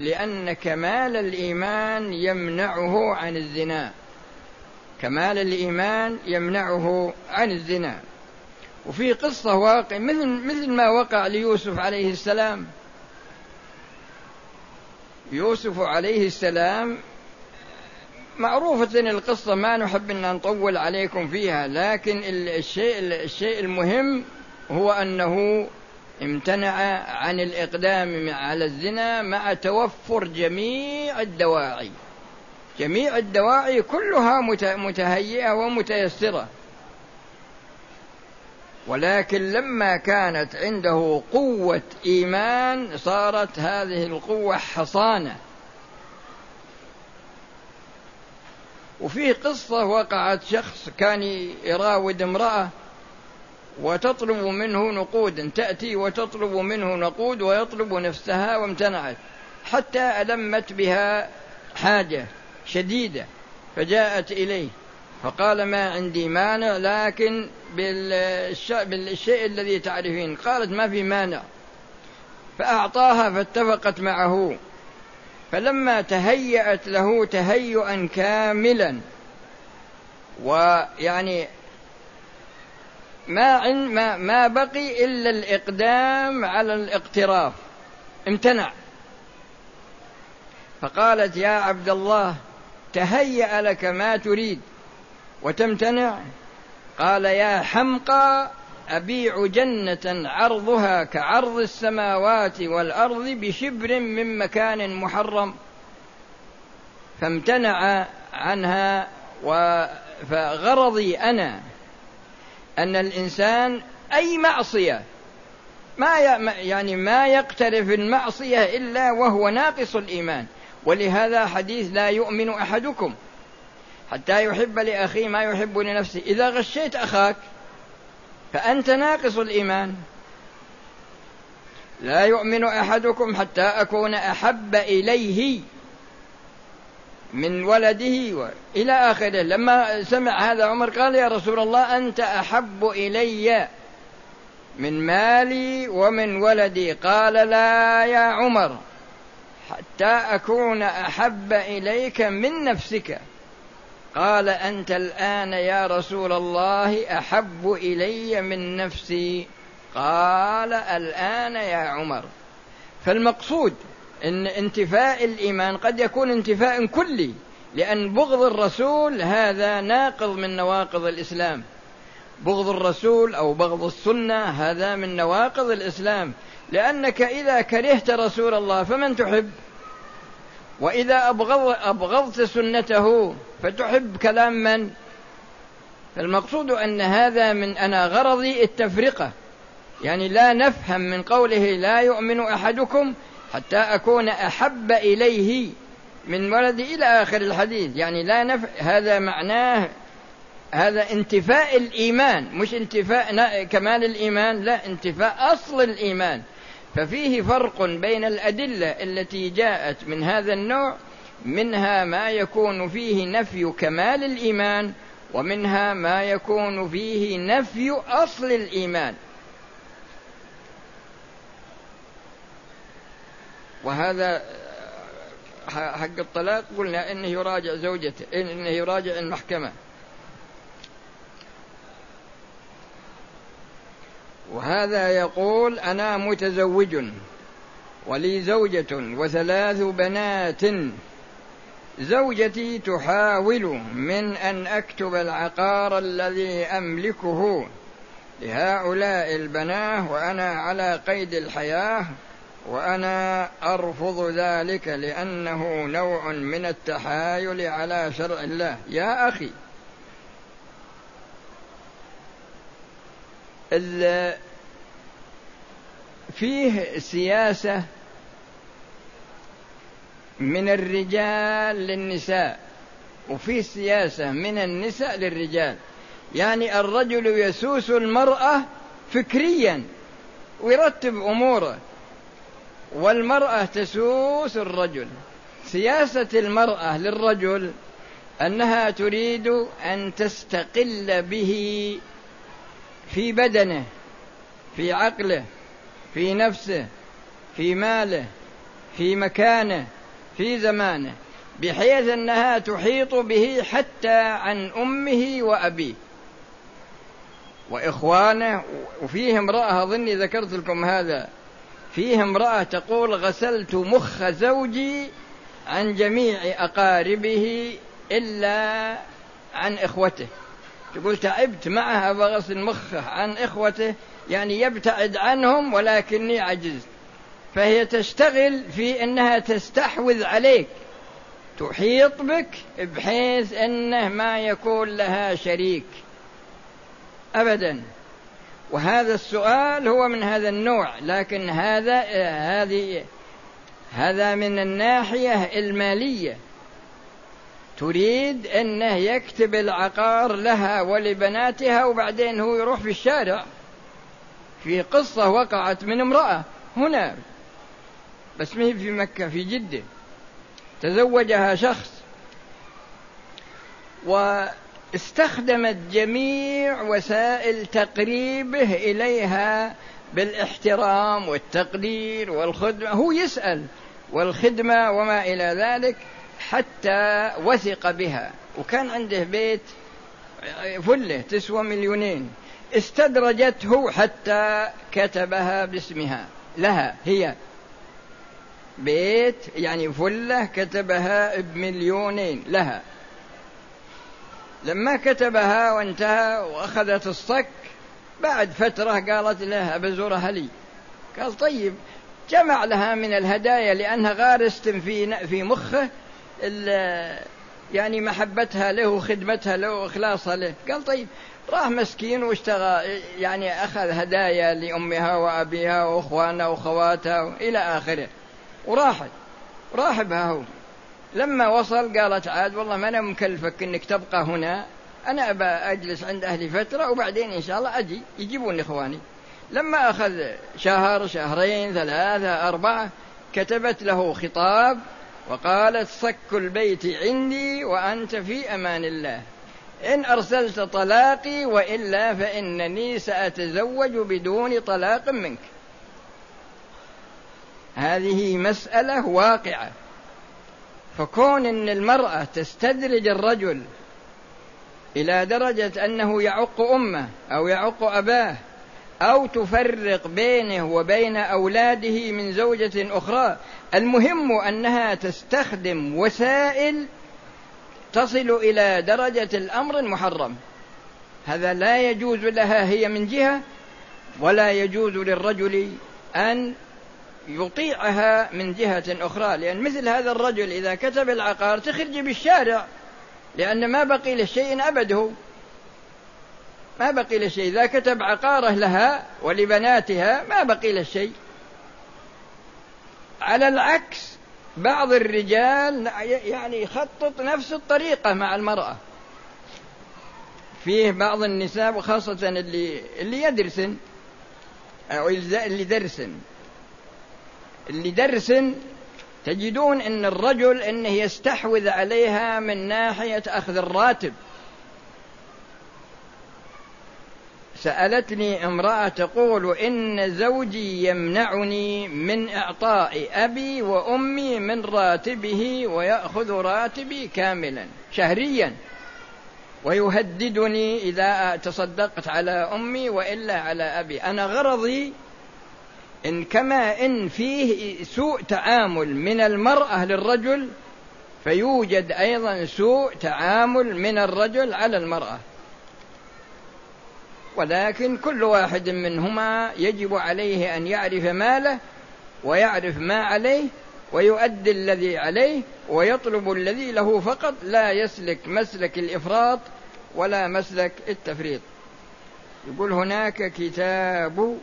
لأن كمال الإيمان يمنعه عن الزنا. كمال الإيمان يمنعه عن الزنا. وفي قصة واقع مثل مثل ما وقع ليوسف عليه السلام. يوسف عليه السلام معروفة القصة ما نحب أن نطول عليكم فيها لكن الشيء الشيء المهم هو أنه امتنع عن الإقدام على الزنا مع توفر جميع الدواعي. جميع الدواعي كلها متهيئة ومتيسرة. ولكن لما كانت عنده قوة إيمان صارت هذه القوة حصانة. وفي قصة وقعت شخص كان يراود امرأة وتطلب منه نقودا تأتي وتطلب منه نقود ويطلب نفسها وامتنعت حتى ألمت بها حاجة شديدة فجاءت إليه فقال ما عندي مانع لكن بالشيء الذي تعرفين. قالت ما في مانع. فأعطاها فاتفقت معه. فلما تهيأت له تهيئا كاملا ويعني ما ما ما بقي إلا الإقدام على الاقتراف. امتنع. فقالت يا عبد الله تهيأ لك ما تريد وتمتنع؟ قال يا حمقى أبيع جنة عرضها كعرض السماوات والأرض بشبر من مكان محرم. فامتنع عنها فغرضي أنا أن الإنسان أي معصية ما يعني ما يقترف المعصية إلا وهو ناقص الإيمان. ولهذا حديث لا يؤمن أحدكم حتى يحب لأخيه ما يحب لنفسه. إذا غشيت أخاك فأنت ناقص الإيمان. لا يؤمن أحدكم حتى أكون أحب إليه. من ولده. إلى آخره. لما سمع هذا عمر قال يا رسول الله أنت أحب إلي من مالي ومن ولدي. قال لا يا عمر حتى أكون أحب إليك من نفسك. قال أنت الآن يا رسول الله أحب إلي من نفسي. قال الآن يا عمر. فالمقصود إن انتفاء الإيمان قد يكون انتفاء كلي لأن بغض الرسول هذا ناقض من نواقض الإسلام. بغض الرسول أو بغض السنة هذا من نواقض الإسلام. لأنك إذا كرهت رسول الله فمن تحب؟ وإذا أبغض أبغضت سنته فتحب كلام من؟ فالمقصود أن هذا من أنا غرضي التفرقة. يعني لا نفهم من قوله لا يؤمن أحدكم حتى أكون أحب إليه من ولدي إلى آخر الحديث. يعني لا نف... هذا معناه هذا انتفاء الإيمان مش انتفاء كمال الإيمان لا انتفاء أصل الإيمان. ففيه فرق بين الأدلة التي جاءت من هذا النوع منها ما يكون فيه نفي كمال الإيمان ومنها ما يكون فيه نفي أصل الإيمان. وهذا حق الطلاق قلنا إنه يراجع زوجته إنه يراجع المحكمة. وهذا يقول أنا متزوج ولي زوجة وثلاث بنات. زوجتي تحاول من أن أكتب العقار الذي أملكه لهؤلاء البناه وأنا على قيد الحياة. وأنا أرفض ذلك لأنه نوع من التحايل على شرع الله. يا أخي فيه سياسة من الرجال للنساء وفيه سياسة من النساء للرجال. يعني الرجل يسوس المرأة فكريا ويرتب أموره. والمرأة تسوس الرجل. سياسة المرأة للرجل أنها تريد أن تستقل به في بدنه في عقله في نفسه في ماله في مكانه في زمانه بحيث أنها تحيط به حتى عن أمه وأبيه. وإخوانه وفيه امرأة اظني ذكرت لكم هذا. فيه امرأة تقول غسلت مخ زوجي عن جميع أقاربه إلا عن إخوته. تقول تعبت معها بغسل مخه عن إخوته يعني يبتعد عنهم ولكني عجزت. فهي تشتغل في إنها تستحوذ عليك. تحيط بك بحيث إنه ما يكون لها شريك. ابدا. وهذا السؤال هو من هذا النوع لكن هذا هذه هذا من الناحية المالية. تريد أنه يكتب العقار لها ولبناتها وبعدين هو يروح في الشارع. في قصة وقعت من امرأة هنا بس ما هي في مكة في جدة. تزوجها شخص. واستخدمت جميع وسائل تقريبه إليها بالاحترام والتقدير والخدمة. هو يسأل والخدمة وما إلى ذلك حتى وثق بها. وكان عنده بيت فله تسوى مليونين. استدرجته حتى كتبها باسمها. لها هي بيت يعني فلة كتبها بمليونين. لها. لما كتبها وانتهى وأخذت الصك بعد فترة قالت له أبزورها لي قال طيب جمع لها من الهدايا لأنها غارست في في مخه يعني محبتها له وخدمتها له وإخلاصها له. قال طيب راح مسكين واشتغل يعني أخذ هدايا لأمها وأبيها وأخوانها وأخواتها إلى آخره. وراحت راح بها هو. لما وصل قالت عاد والله ما أنا مكلفك إنك تبقى هنا. أنا أبى أجلس عند أهلي فترة وبعدين إن شاء الله أجي. يجيبون إخواني. لما أخذ شهر شهرين ثلاثة أربعة كتبت له خطاب وقالت صك البيت عندي وأنت في أمان الله. إن أرسلت طلاقي وإلا فإنني سأتزوج بدون طلاق منك. هذه مسألة واقعة. فكون أن المرأة تستدرج الرجل إلى درجة أنه يعق أمه أو يعق أباه أو تفرق بينه وبين أولاده من زوجة أخرى المهم أنها تستخدم وسائل تصل إلى درجة الأمر المحرم. هذا لا يجوز لها هي من جهة ولا يجوز للرجل أن يطيعها من جهة أخرى لأن مثل هذا الرجل إذا كتب العقار تخرج بالشارع لأن ما بقي له شيء أبده. ما بقي له شيء إذا كتب عقاره لها ولبناتها ما بقي له شيء على العكس بعض الرجال يعني يخطط نفس الطريقة مع المرأة. فيه بعض النساء وخاصة اللي اللي يدرسن أو اللي درسن. اللي درسن تجدون إن الرجل انه يستحوذ عليها من ناحية أخذ الراتب. سألتني امرأة تقول إن زوجي يمنعني من إعطاء أبي وأمي من راتبه ويأخذ راتبي كاملا شهريا. ويهددني إذا تصدقت على أمي وإلا على أبي. أنا غرضي إن كما إن فيه سوء تعامل من المرأة للرجل فيوجد أيضا سوء تعامل من الرجل على المرأة. ولكن كل واحد منهما يجب عليه أن يعرف ماله ويعرف ما عليه ويؤدي الذي عليه ويطلب الذي له فقط لا يسلك مسلك الإفراط ولا مسلك التفريط. يقول هناك كتاب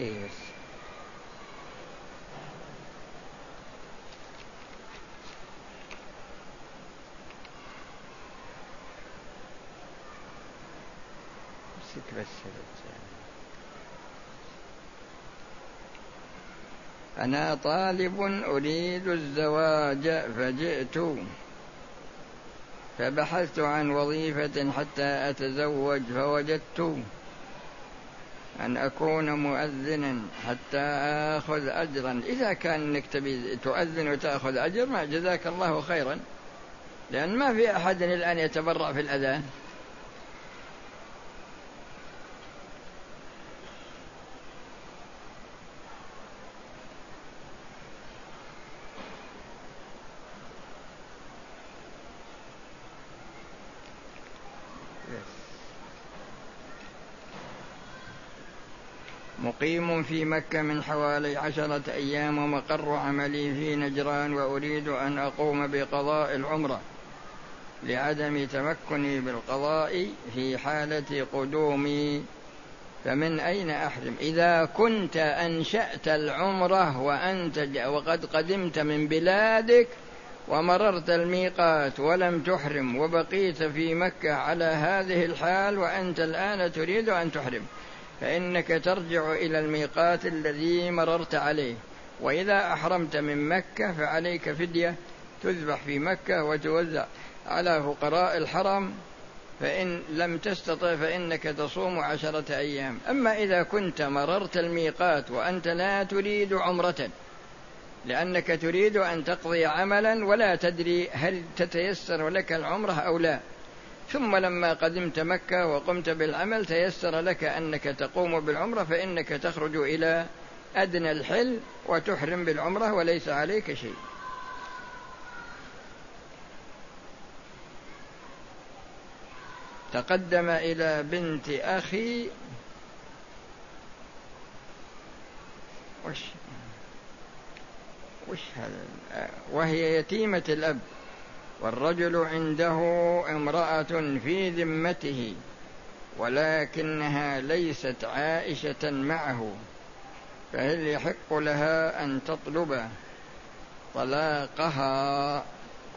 إيه. بس أنا طالب أريد الزواج فجئت. فبحثت عن وظيفة حتى أتزوج فوجدت. أن أكون مؤذنا حتى آخذ أجرا. إذا كان أنك تؤذن وتأخذ أجر ما جزاك الله خيرا. لأن ما في أحد الآن يتبرع في الأذان. مقيم في مكة من حوالي عشرة أيام ومقر عملي في نجران وأريد أن أقوم بقضاء العمرة لعدم تمكني بالقضاء في حالة قدومي. فمن أين أحرم؟ إذا كنت أنشأت العمرة وأنت وقد قدمت من بلادك ومررت الميقات ولم تحرم وبقيت في مكة على هذه الحال وأنت الآن تريد أن تحرم فإنك ترجع إلى الميقات الذي مررت عليه. وإذا أحرمت من مكة فعليك فدية تذبح في مكة وتوزع على فقراء الحرم. فإن لم تستطع فإنك تصوم عشرة أيام. أما إذا كنت مررت الميقات وأنت لا تريد عمرة لأنك تريد أن تقضي عملا ولا تدري هل تتيسر لك العمرة أو لا. ثم لما قدمت مكة وقمت بالعمل تيسر لك أنك تقوم بالعمرة فإنك تخرج إلى أدنى الحل وتحرم بالعمرة وليس عليك شيء. تقدم إلى بنت أخي. وش؟ وش هذا؟ وهي يتيمة الأب. والرجل عنده امرأة في ذمته ولكنها ليست عائشة معه فهل يحق لها أن تطلب طلاقها؟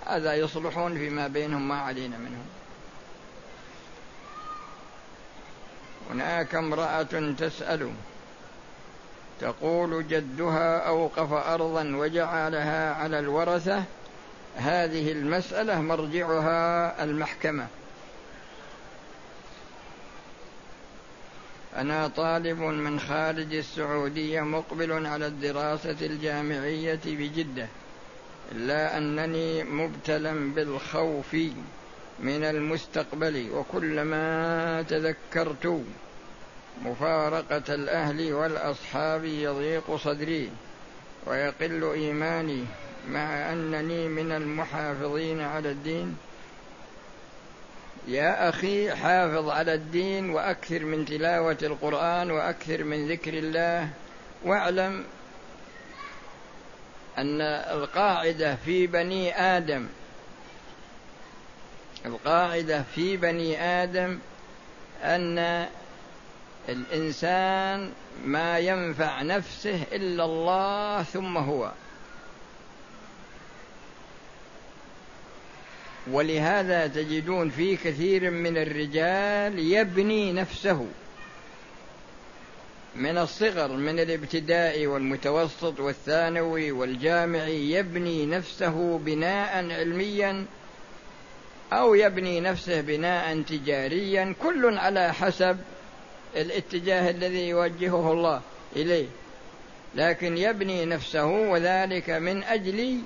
هذا يصلحون فيما بينهم ما علينا منهم. هناك امرأة تسأل تقول جدها أوقف أرضا وجعلها على الورثة هذه المسألة مرجعها المحكمة. أنا طالب من خارج السعودية مقبل على الدراسة الجامعية بجدة إلا أنني مبتلى بالخوف من المستقبل وكلما تذكرت مفارقة الأهل والأصحاب يضيق صدري ويقل إيماني. مع أنني من المحافظين على الدين. يا أخي حافظ على الدين وأكثر من تلاوة القرآن وأكثر من ذكر الله. واعلم أن القاعدة في بني آدم القاعدة في بني آدم أن الإنسان ما ينفع نفسه إلا الله ثم هو. ولهذا تجدون في كثير من الرجال يبني نفسه من الصغر من الابتدائي والمتوسط والثانوي والجامعي يبني نفسه بناء علميا أو يبني نفسه بناء تجاريا كل على حسب الاتجاه الذي يوجهه الله إليه. لكن يبني نفسه وذلك من أجل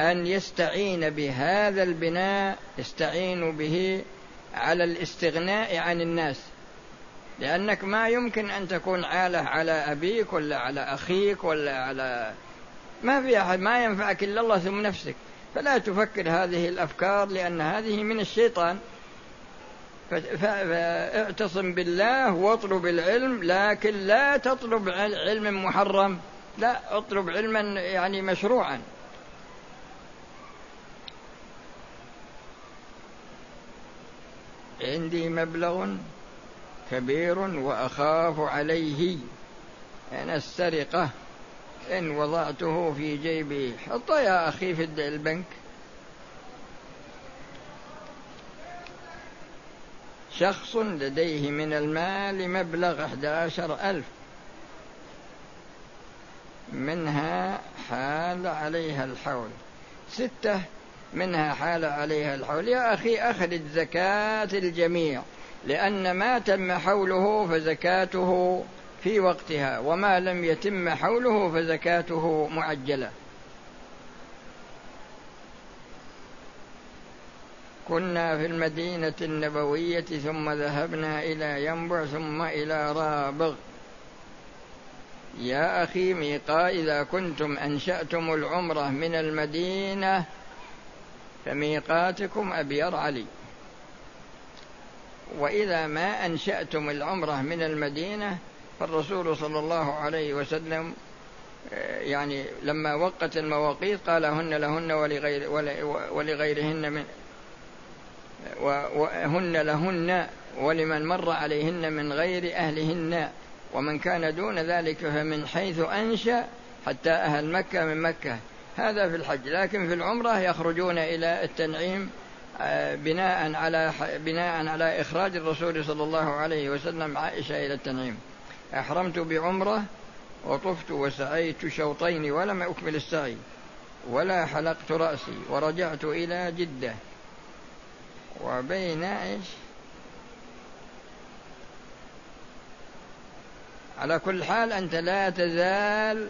أن يستعين بهذا البناء يستعين به على الاستغناء عن الناس. لأنك ما يمكن أن تكون عالة على أبيك ولا على أخيك ولا على ما في أحد ما ينفعك إلا الله ثم نفسك. فلا تفكر هذه الأفكار لأن هذه من الشيطان. فاعتصم بالله واطلب العلم لكن لا تطلب علم محرم. لا اطلب علما يعني مشروعا. عندي مبلغ كبير وأخاف عليه. يعني السرقة. إن وضعته في جيبي. حطه يا أخي في البنك. شخص لديه من المال مبلغ أحد عشر ألف. منها حال عليها الحول. ستة منها حال عليها الحول. يا أخي أخرج زكاة الجميع لأن ما تم حوله فزكاته في وقتها وما لم يتم حوله فزكاته معجله كنا في المدينة النبوية ثم ذهبنا إلى ينبع ثم إلى رابغ. يا أخي ميقا إذا كنتم أنشأتم العمرة من المدينة فميقاتكم ابير علي. وإذا ما أنشأتم العمرة من المدينة فالرسول صلى الله عليه وسلم يعني لما وقت المواقيت قال هن لهن ولغير ولغيرهن من وهن لهن ولمن مر عليهن من غير أهلهن. ومن كان دون ذلك فمن حيث أنشأ حتى أهل مكة من مكة. هذا في الحج لكن في العمرة يخرجون إلى التنعيم آه، بناء على بناء على إخراج الرسول صلى الله عليه وسلم عائشة إلى التنعيم. أحرمت بعمرة وطفت وسعيت شوطين ولم أكمل السعي ولا حلقت رأسي ورجعت إلى جدة. وبين إيش؟ على كل حال أنت لا تزال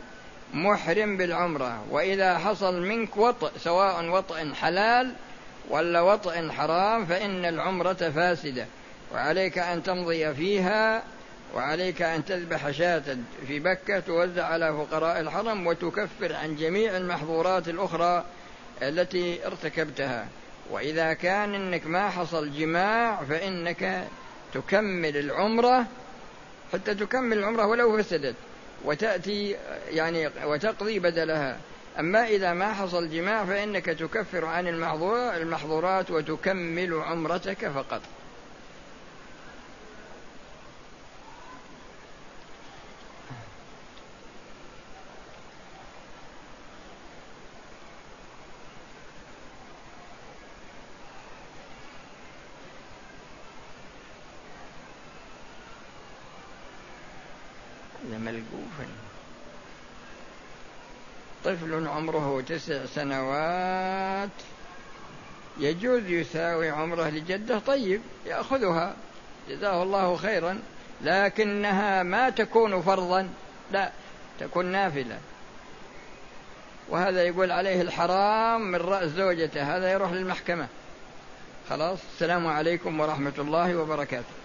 محرم بالعمرة وإذا حصل منك وطئ سواء وطئ حلال ولا وطئ حرام فإن العمرة فاسدة. وعليك أن تمضي فيها وعليك أن تذبح شاة في بكة توزع على فقراء الحرم وتكفر عن جميع المحظورات الأخرى التي ارتكبتها. وإذا كان إنك ما حصل جماع فإنك تكمل العمرة حتى تكمل العمرة ولو فسدت. وتأتي يعني وتقضي بدلها. أما إذا ما حصل جماع فإنك تكفر عن المحظورات وتكمل عمرتك فقط. ملقوفا طفل عمره تسع سنوات يجوز يساوي عمره لجده طيب يأخذها جزاه الله خيرا لكنها ما تكون فرضا لا تكون نافلة. وهذا يقول عليه الحرام من رأس زوجته هذا يروح للمحكمة. خلاص السلام عليكم ورحمة الله وبركاته.